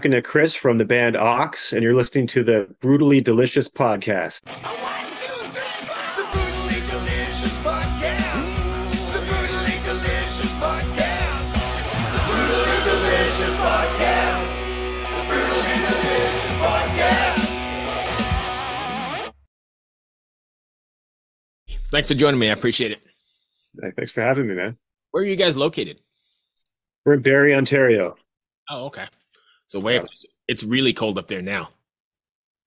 Hey, you're talking to Kris from the band Aawks, and you're listening to the Brutally Delicious podcast. The Brutally Delicious Podcast. The Brutally Delicious Podcast. The Brutally Delicious Podcast. The Brutally Delicious Podcast. Thanks for joining me. I appreciate it. Hey, Thanks for having me, man. Where are you guys located? We're in Barrie, Ontario. Oh, okay. So way. It's really cold up there now.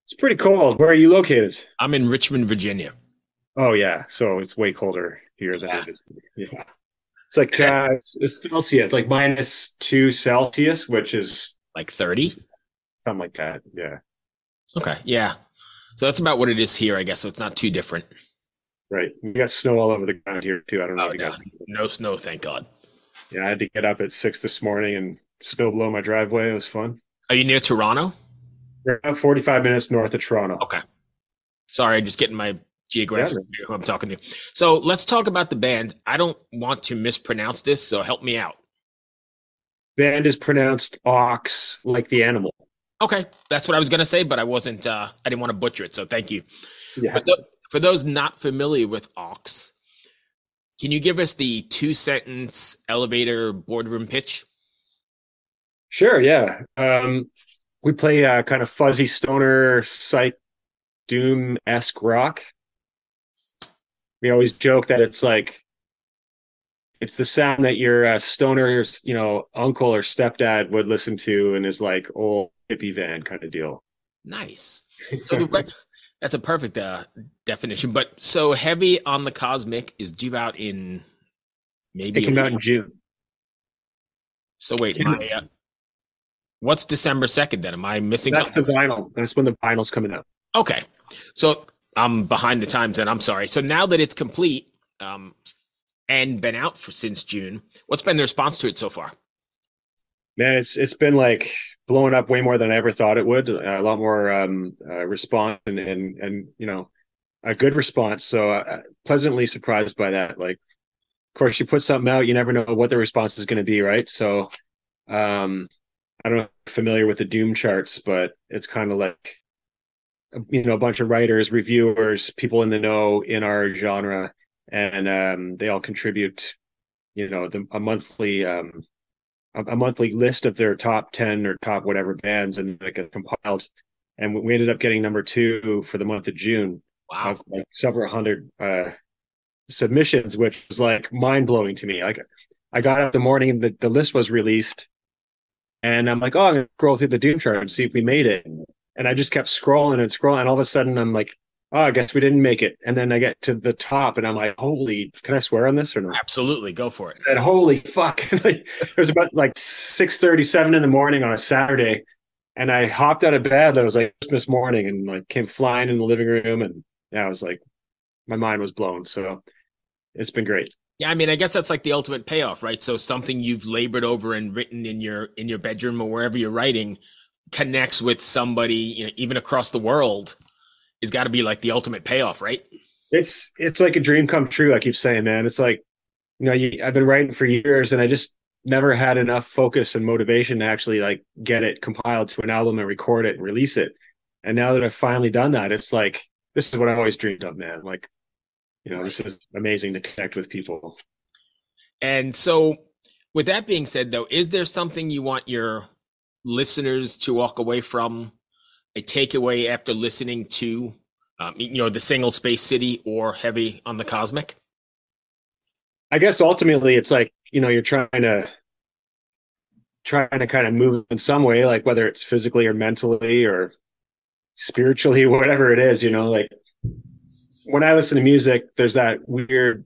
It's pretty cold. Where are you located? I'm in Richmond, Virginia. Oh yeah, so it's way colder here than Yeah. it is. Yeah, it's like uh, it's, it's Celsius, like minus two Celsius, which is Like 30. something like that. Yeah, Okay. Yeah. So that's about what it is here, I guess. So it's not too different. right. We got snow all over the ground here too. I don't know Oh, no. got. No snow, thank God. Yeah, I had to get up at six this morning and snow blow my driveway. It was fun. Are you near Toronto? About 45 minutes north of Toronto. Okay. Sorry, I'm just getting my geographic Yeah. who I'm talking to. So let's talk about the band. I don't want to mispronounce this, so help me out. Band is pronounced ox, like the animal. Okay, that's what I was gonna say, but I wasn't. uh I didn't want to butcher it, so thank you. Yeah. For, tho- for those not familiar with Aawks, can you give us the two sentence elevator boardroom pitch? Sure, yeah. Um, we play uh, kind of fuzzy stoner, psych, doom esque rock. We always joke that it's like it's the sound that your uh, stoner, you know, uncle or stepdad would listen to and is like old hippie van kind of deal. Nice. So the rec- that's a perfect uh, definition. But so heavy on the cosmic is due out in maybe. It came out in June. so wait, my uh, what's December second? Then am I missing That's something? the vinyl. That's when the vinyl's coming out. Okay, so I'm behind the times, and I'm sorry. So now that it's complete, um, and been out for since June, what's been the response to it so far? Man, it's it's been like blowing up way more than I ever thought it would. a lot more um, uh, response and, and and you know a good response. So uh, pleasantly surprised by that. Like, of course, you put something out, you never know what the response is going to be, right? So, um, I don't know if you're familiar with the Doom charts, but it's kind of like you know a bunch of writers, reviewers, people in the know in our genre, and um, they all contribute. You know, the, a monthly um, a, a monthly list of their top 10 or top whatever bands and like a compiled and we ended up getting number two for the month of june Wow. of like several hundred uh submissions which was like mind-blowing to me like i got up the morning the, the list was released and i'm like oh i'm gonna scroll through the doom chart and see if we made it. And i just kept scrolling and scrolling. And all of a sudden i'm like oh i guess we didn't make it. And then i get to the top and i'm like holy can i swear on this or not? Absolutely, go for it. and holy fuck. Like, it was about like 6.37 in the morning on a saturday. And i hopped out of bed. That was like christmas morning and like came flying in the living room. And yeah i was like my mind was blown. So it's been great Yeah, I mean, I guess that's like the ultimate payoff, right? So something you've labored over and written in your in your bedroom or wherever you're writing connects with somebody, you know, even across the world, has got to be like the ultimate payoff, right? it's it's like a dream come true i keep saying man it's like you know you, i've been writing for years and i just never had enough focus and motivation to actually like get it compiled to an album and record it and release it and now that i've finally done that it's like this is what i always dreamed of man like you know this is amazing to connect with people And so, with that being said, though, is there something you want your listeners to walk away from, a takeaway after listening to, um, you know, the single Space City or Heavy on the Cosmic? I guess ultimately it's like, you know, you're trying to trying to kind of move in some way, like whether it's physically or mentally or spiritually, whatever it is, you know, like when I listen to music, there's that weird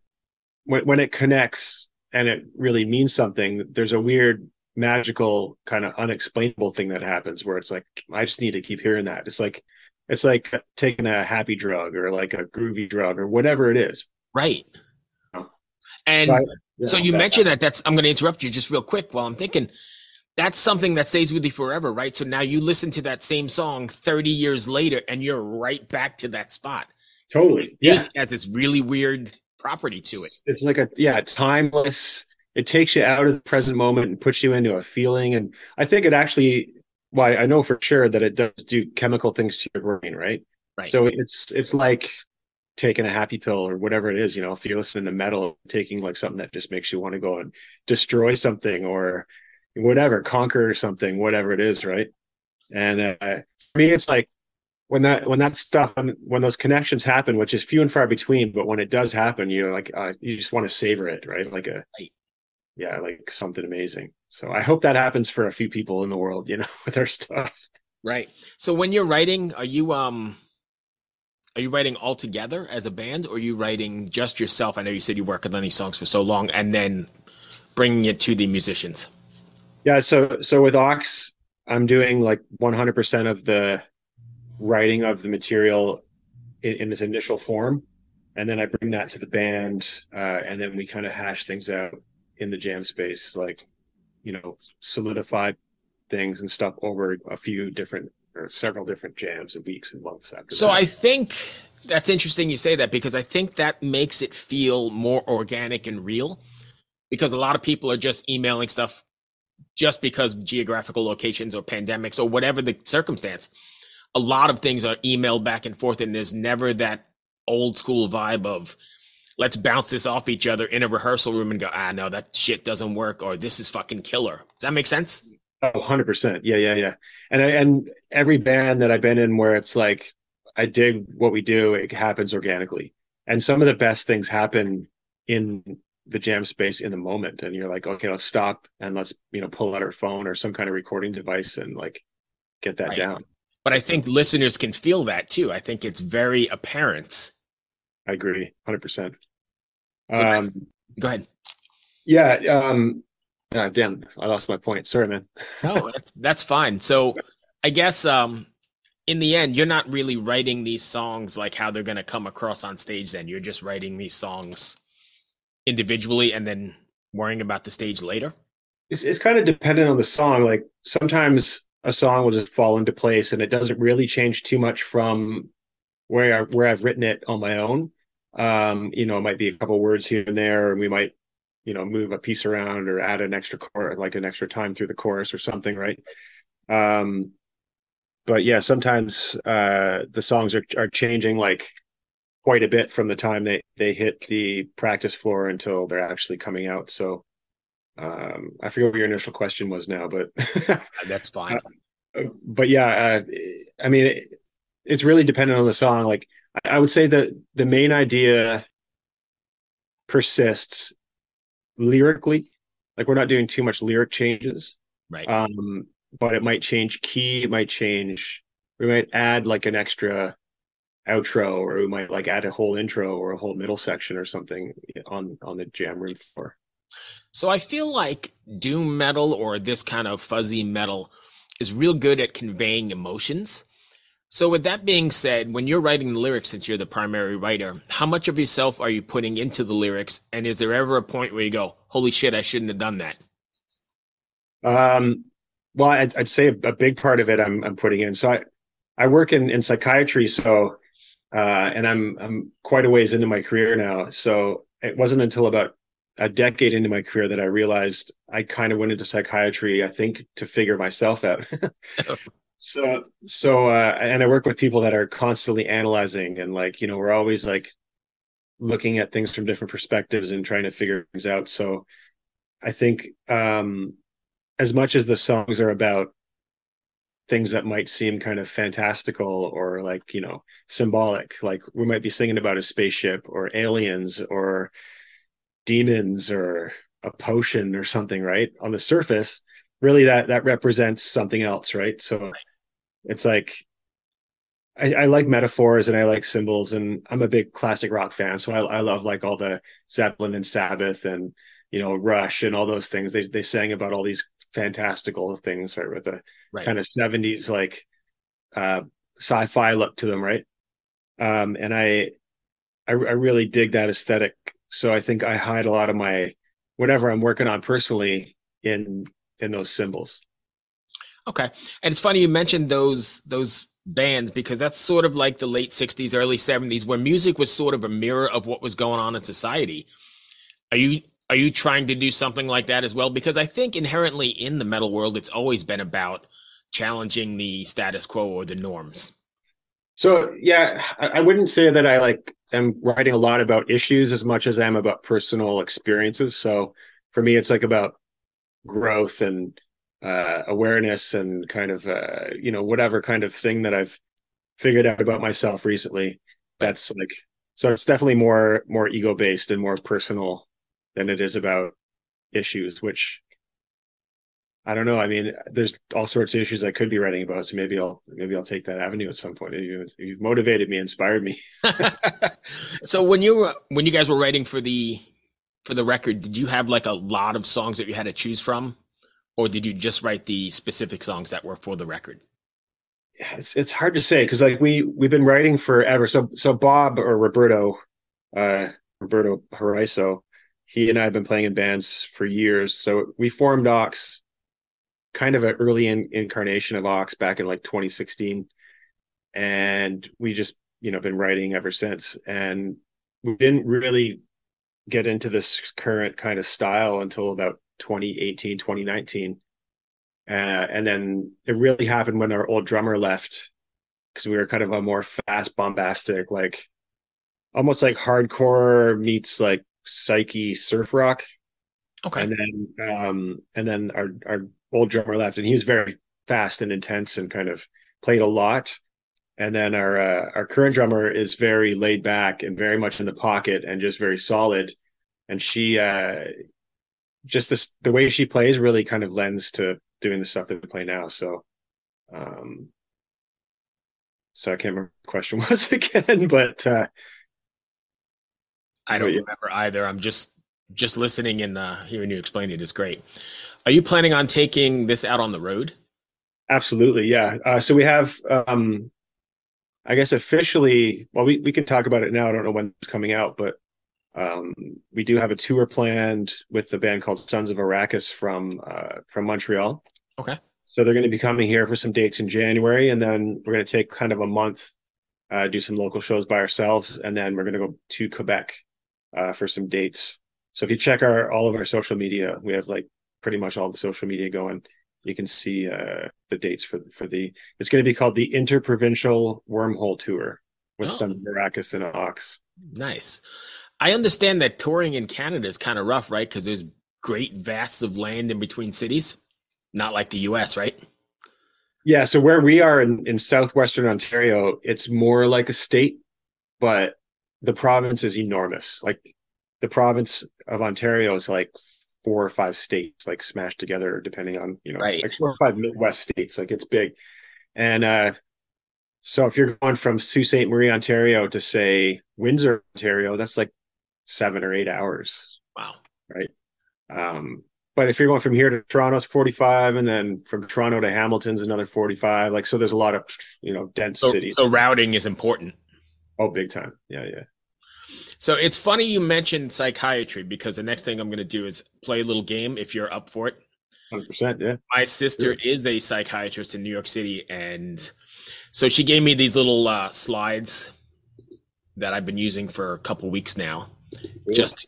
when when it connects and it really means something, there's a weird magical kind of unexplainable thing that happens where it's like I just need to keep hearing that. It's like it's like taking a happy drug or like a groovy drug or whatever it is. Right. And Right. so you mentioned that. That's I'm going to interrupt you just real quick while I'm thinking. That's something that stays with you forever, right? So now you listen to that same song 30 years later, and you're right back to that spot. Totally. Yeah. Music has this really weird property to it. it's like a yeah timeless it takes you out of the present moment and puts you into a feeling and i think it actually well, I know for sure that it does do chemical things to your brain, right? Right. So it's it's like taking a happy pill or whatever it is. You know, if you're listening to metal, taking like something that just makes you want to go and destroy something or whatever, conquer something, whatever it is, right? And uh, for me, it's like when that when that stuff when, those connections happen, which is few and far between, but when it does happen, you're like uh, you just want to savor it, right? Like a yeah, like something amazing. So I hope that happens for a few people in the world, you know, with their stuff. Right. So when you're writing, are you um are you writing all together as a band or are you writing just yourself? I know you said you work on these songs for so long and then bringing it to the musicians. Yeah, so so with Aawks, I'm doing like 100% of the writing of the material in, in this initial form, and then I bring that to the band, uh, and then we kind of hash things out in the jam space, like you know, solidify things and stuff over a few different or several different jams and weeks and months after. So that. I think that's interesting you say that because I think that makes it feel more organic and real because a lot of people are just emailing stuff just because of geographical locations or pandemics or whatever the circumstance. A lot of things are emailed back and forth and there's never that old school vibe of let's bounce this off each other in a rehearsal room and go, ah, no, that shit doesn't work or this is fucking killer. Does that make sense? Oh, 100%. Yeah, yeah, yeah. And I, and every band that I've been in where it's like I dig what we do, it happens organically. And some of the best things happen in the jam space in the moment and you're like, okay, let's stop and let's, you know, pull out our phone or some kind of recording device and like get that Right. down. But I think listeners can feel that too. I think it's very apparent. I agree 100%. So Um Go ahead. yeah, um ah, damn, I lost my point. Sorry, man. No, that's, that's fine. So I guess um in the end, you're not really writing these songs like how they're gonna come across on stage then. You're just writing these songs individually and then worrying about the stage later. it's, it's kind of dependent on the song. Like sometimes a song will just fall into place and it doesn't really change too much from where I, where I've written it on my own. Um, you know, it might be a couple words here and there, and we might, you know, move a piece around or add an extra chorus, like an extra time through the chorus or something, right? Um, but yeah, sometimes uh, the songs are are changing like quite a bit from the time they they hit the practice floor until they're actually coming out. So um i forget what your initial question was now but That's fine. but yeah uh, i mean it, it's really dependent on the song like I, I would say that the main idea persists lyrically like we're not doing too much lyric changes right. um but it might change key it might change we might add like an extra outro or we might like add a whole intro or a whole middle section or something on on the jam room floor So I feel like doom metal or this kind of fuzzy metal is real good at conveying emotions. So with that being said, when you're writing the lyrics, since you're the primary writer, how much of yourself are you putting into the lyrics? And is there ever a point where you go, "Holy shit, I shouldn't have done that"? Um, well, I'd, I'd say a, big part of it I'm, I'm putting in. So I, I work in, in psychiatry. So, uh, and I'm, I'm quite a ways into my career now. So it wasn't until about a decade into my career that I realized I kind of went into psychiatry, I think, to figure myself out. so, so, uh, and I work with people that are constantly analyzing and like, you know, we're always like looking at things from different perspectives and trying to figure things out. So I think, um, as much as the songs are about things that might seem kind of fantastical or like you know symbolic like we might be singing about a spaceship or aliens or demons or a potion or something right? On the surface really that that represents something else right? So it's like I, I like metaphors and I like symbols and I'm a big classic rock fan. So I, I love like all the Zeppelin and Sabbath and you know Rush and all those things. They they sang about all these fantastical things right? With the Right. kind of 70s like uh sci-fi look to them right? Um and I, I i really dig that aesthetic so i think i hide a lot of my whatever i'm working on personally in in those symbols Okay. And it's funny you mentioned those those bands because that's sort of like the late 60s, early 70s where music was sort of a mirror of what was going on in society. Are you are you trying to do something like that as well because I think inherently in the metal world it's always been about challenging the status quo or the norms. So yeah, I, I wouldn't say that I like am writing a lot about issues as much as I am about personal experiences. So for me, it's like about growth and uh, awareness and kind of uh, you know whatever kind of thing that I've figured out about myself recently. That's like so it's definitely more more ego based and more personal than it is about issues, which I don't know. I mean, there's all sorts of issues I could be writing about, so maybe I'll maybe I'll take that avenue at some point. You've, you've motivated me, inspired me. so when you were when you guys were writing for the for the record, did you have like a lot of songs that you had to choose from, or did you just write the specific songs that were for the record? It's it's hard to say because like we we've been writing forever. So so Bob or Roberto, uh, Roberto Horizon, he and I have been playing in bands for years. So we formed Aawks kind of an early in, incarnation of Aawks back in like 2016, and we just you know been writing ever since. And we didn't really get into this current kind of style until about 2018, 2019. Uh, and then it really happened when our old drummer left because we were kind of a more fast, bombastic, like almost like hardcore meets like psyche surf rock. Okay. And then um and then our our old drummer left, and he was very fast and intense and kind of played a lot. And then our uh, our current drummer is very laid back and very much in the pocket and just very solid. And she uh, just this the way she plays really kind of lends to doing the stuff that we play now. So, um, so I can't remember what the question was again, but uh, I don't yeah. remember either. I'm just just listening and uh, hearing you explain it is great. Are you planning on taking this out on the road? Absolutely, yeah. Uh, so we have, um, I guess, officially. Well, we we can talk about it now. I don't know when it's coming out, but um, we do have a tour planned with the band called Sons of Arrakis from uh, from Montreal. Okay. So they're going to be coming here for some dates in January, and then we're going to take kind of a month, uh, do some local shows by ourselves, and then we're going to go to Quebec uh, for some dates. So if you check our all of our social media, we have like pretty much all the social media going. You can see uh, the dates for for the. It's going to be called the Interprovincial Wormhole Tour with Oh. Of Arrakis and Aawks. Nice. I understand that touring in Canada is kind of rough, right? Because there's great vasts of land in between cities, not like the U.S., right? Yeah, so where we are in, in southwestern Ontario, it's more like a state, but the province is enormous. Like the province of Ontario is like four or five states, like smashed together, depending on you know, Right. like four or five Midwest states. Like it's big, and uh, so if you're going from Sault Ste. Marie, Ontario, to say Windsor, Ontario, that's like seven or eight hours. Wow. Right. Um, but if you're going from here to Toronto's 45, and then from Toronto to Hamilton's another 45. Like so, there's a lot of you know dense So, cities. so routing is important. Oh, big time. Yeah, yeah. So it's funny you mentioned psychiatry because the next thing I'm going to do is play a little game if you're up for it. Hundred percent. Yeah. My sister is a psychiatrist in New York City, and so she gave me these little uh, slides that I've been using for a couple weeks now. Just,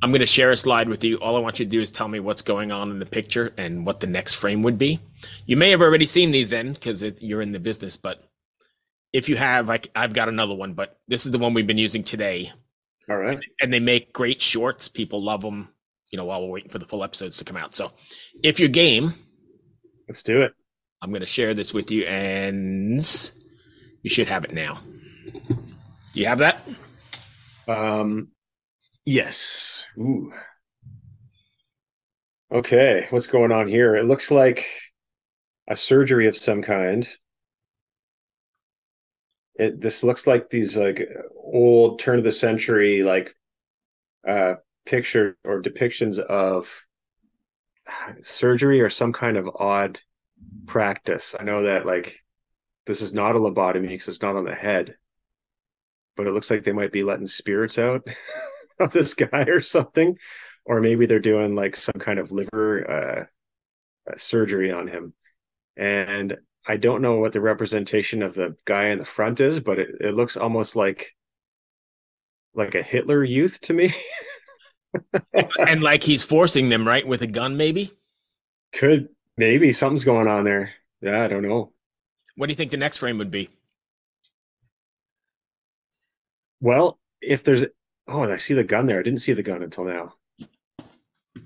I'm going to share a slide with you. All I want you to do is tell me what's going on in the picture and what the next frame would be. You may have already seen these then because you're in the business, but if you have, I, I've got another one. But this is the one we've been using today, All right. and they make great shorts. People love them. You know, while we're waiting for the full episodes to come out. So, if you're game, Let's do it. I'm going to share this with you, and you should have it now. Do you have that? Um, yes. Ooh. Okay, what's going on here? It looks like a surgery of some kind. It this looks like these like old turn of the century like uh picture or depictions of surgery or some kind of odd practice. I know that like this is not a lobotomy because it's not on the head, but it looks like they might be letting spirits out of this guy or something, or maybe they're doing like some kind of liver uh, uh, surgery on him. And I don't know what the representation of the guy in the front is, but it, it looks almost like like a Hitler youth to me. and like he's forcing them, right, with a gun, maybe. Could maybe something's going on there. Yeah, I don't know. What do you think the next frame would be? Well, if there's oh, I see the gun there. I didn't see the gun until now.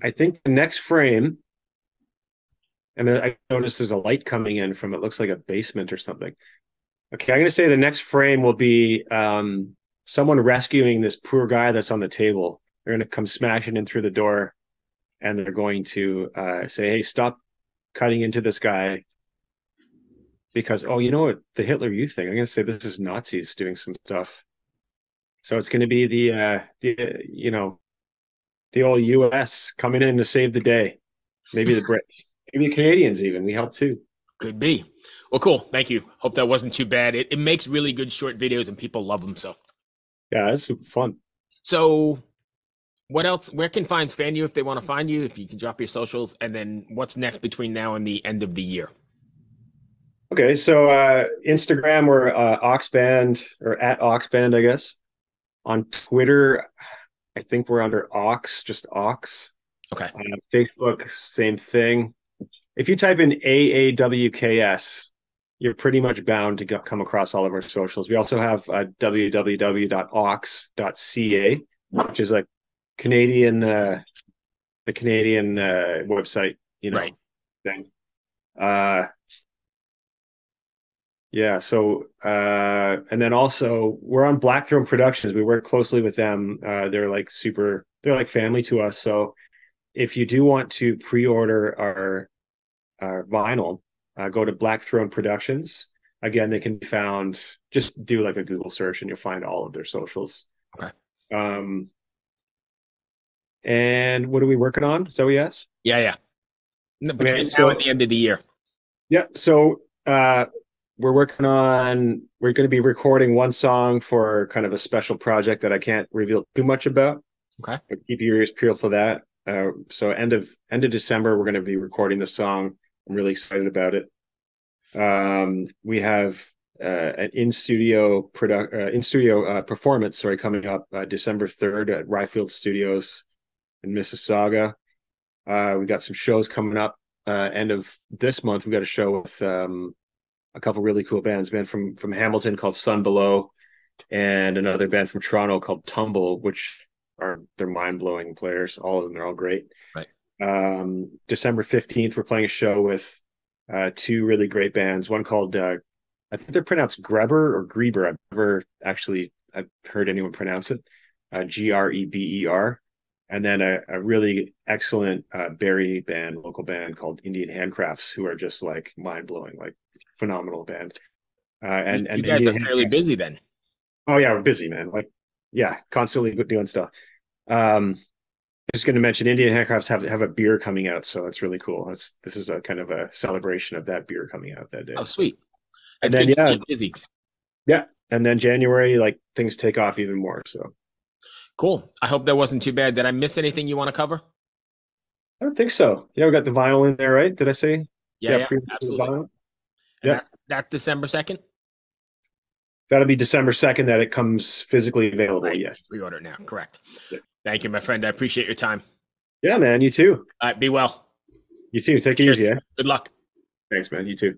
I think the next frame, and then I noticed there's a light coming in from it looks like a basement or something. Okay, I'm gonna say the next frame will be um, someone rescuing this poor guy that's on the table. They're gonna come smashing in through the door, and they're going to uh, say, "Hey, stop cutting into this guy." Because oh, you know what, the Hitler Youth thing. I'm gonna say this is Nazis doing some stuff. So it's going to be the uh, the you know the old U.S. coming in to save the day. Maybe the Brits, maybe the Canadians even. We help too. Could be. Well, cool. Thank you. Hope that wasn't too bad. It, it makes really good short videos and people love them. So, Yeah, that's fun. so what else? Where can fans find you if they want to find you? If you can drop your socials, and then what's next between now and the end of the year? Okay, so uh, Instagram we're uh, Oxband or at Oxband, I guess. On Twitter, I think we're under Aawks, just Aawks. Okay. Uh, Facebook, same thing. If you type in AAWKS, you're pretty much bound to go, come across all of our socials. We also have uh, www.ox.ca, which is a Canadian, uh, the Canadian uh, website, you know, Right. thing. Uh, yeah. So, uh, and then also we're on Black Throne Productions. We work closely with them. Uh, they're like super, they're like family to us. So if you do want to pre-order our, our vinyl, uh, go to Black Throne Productions. Again, they can be found, just do like a Google search and you'll find all of their socials. Okay. Um, and what are we working on? So yes. Yeah, yeah. No, Between Okay, now so- and the end of the year. Yeah. So uh, we're working on. We're going to be recording one song for kind of a special project that I can't reveal too much about. Okay. But keep your ears peeled for that. Uh, so end of end of December, we're going to be recording the song. I'm really excited about it. Um, we have uh, an in studio product, uh, in studio uh, performance. Sorry, coming up uh, December third at Ryfield Studios in Mississauga. Uh, we got some shows coming up uh, end of this month. We've got a show with um, a couple really cool bands. A band from from Hamilton called Sun Below, and another band from Toronto called Tumble, which are they're mind blowing players. All of them, they're all great. Right. Um, December fifteenth, we're playing a show with uh, two really great bands. One called uh, I think they're pronounced Greber or Greber. I've never actually I've heard anyone pronounce it. Uh, G R E B E R and then a, a really excellent uh, Barrie band, local band called Indian Handcrafts, who are just like mind blowing, like phenomenal band. Uh, and and you guys Indian are fairly busy then. Oh yeah, we're busy, man. Like yeah, constantly doing stuff. Um, just going to mention Indian Handcrafts have have a beer coming out, so that's really cool. That's this is a kind of a celebration of that beer coming out that day. Oh, sweet. And then, to see yeah. And then January, like things take off even more. So Cool. I hope that wasn't too bad. Did I miss anything you want to cover? I don't think so. Yeah, we got the vinyl in there, right? Did I say? Yeah, yeah, pre-order absolutely. vinyl? Yeah. that- that's December 2nd? That'll be December second that it comes physically available. Right. Yes. Pre-order now. Correct. Yeah. Thank you, my friend. I appreciate your time. Yeah, man. You too. All right. Be well. You too. Take it Cheers. easy. Yeah. Good luck. Thanks, man. You too.